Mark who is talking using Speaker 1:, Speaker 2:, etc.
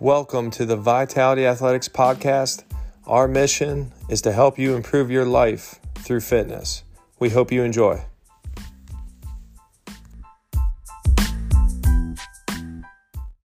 Speaker 1: Welcome to the Vitality Athletics Podcast. Our mission is to help you improve your life through fitness. We hope you enjoy.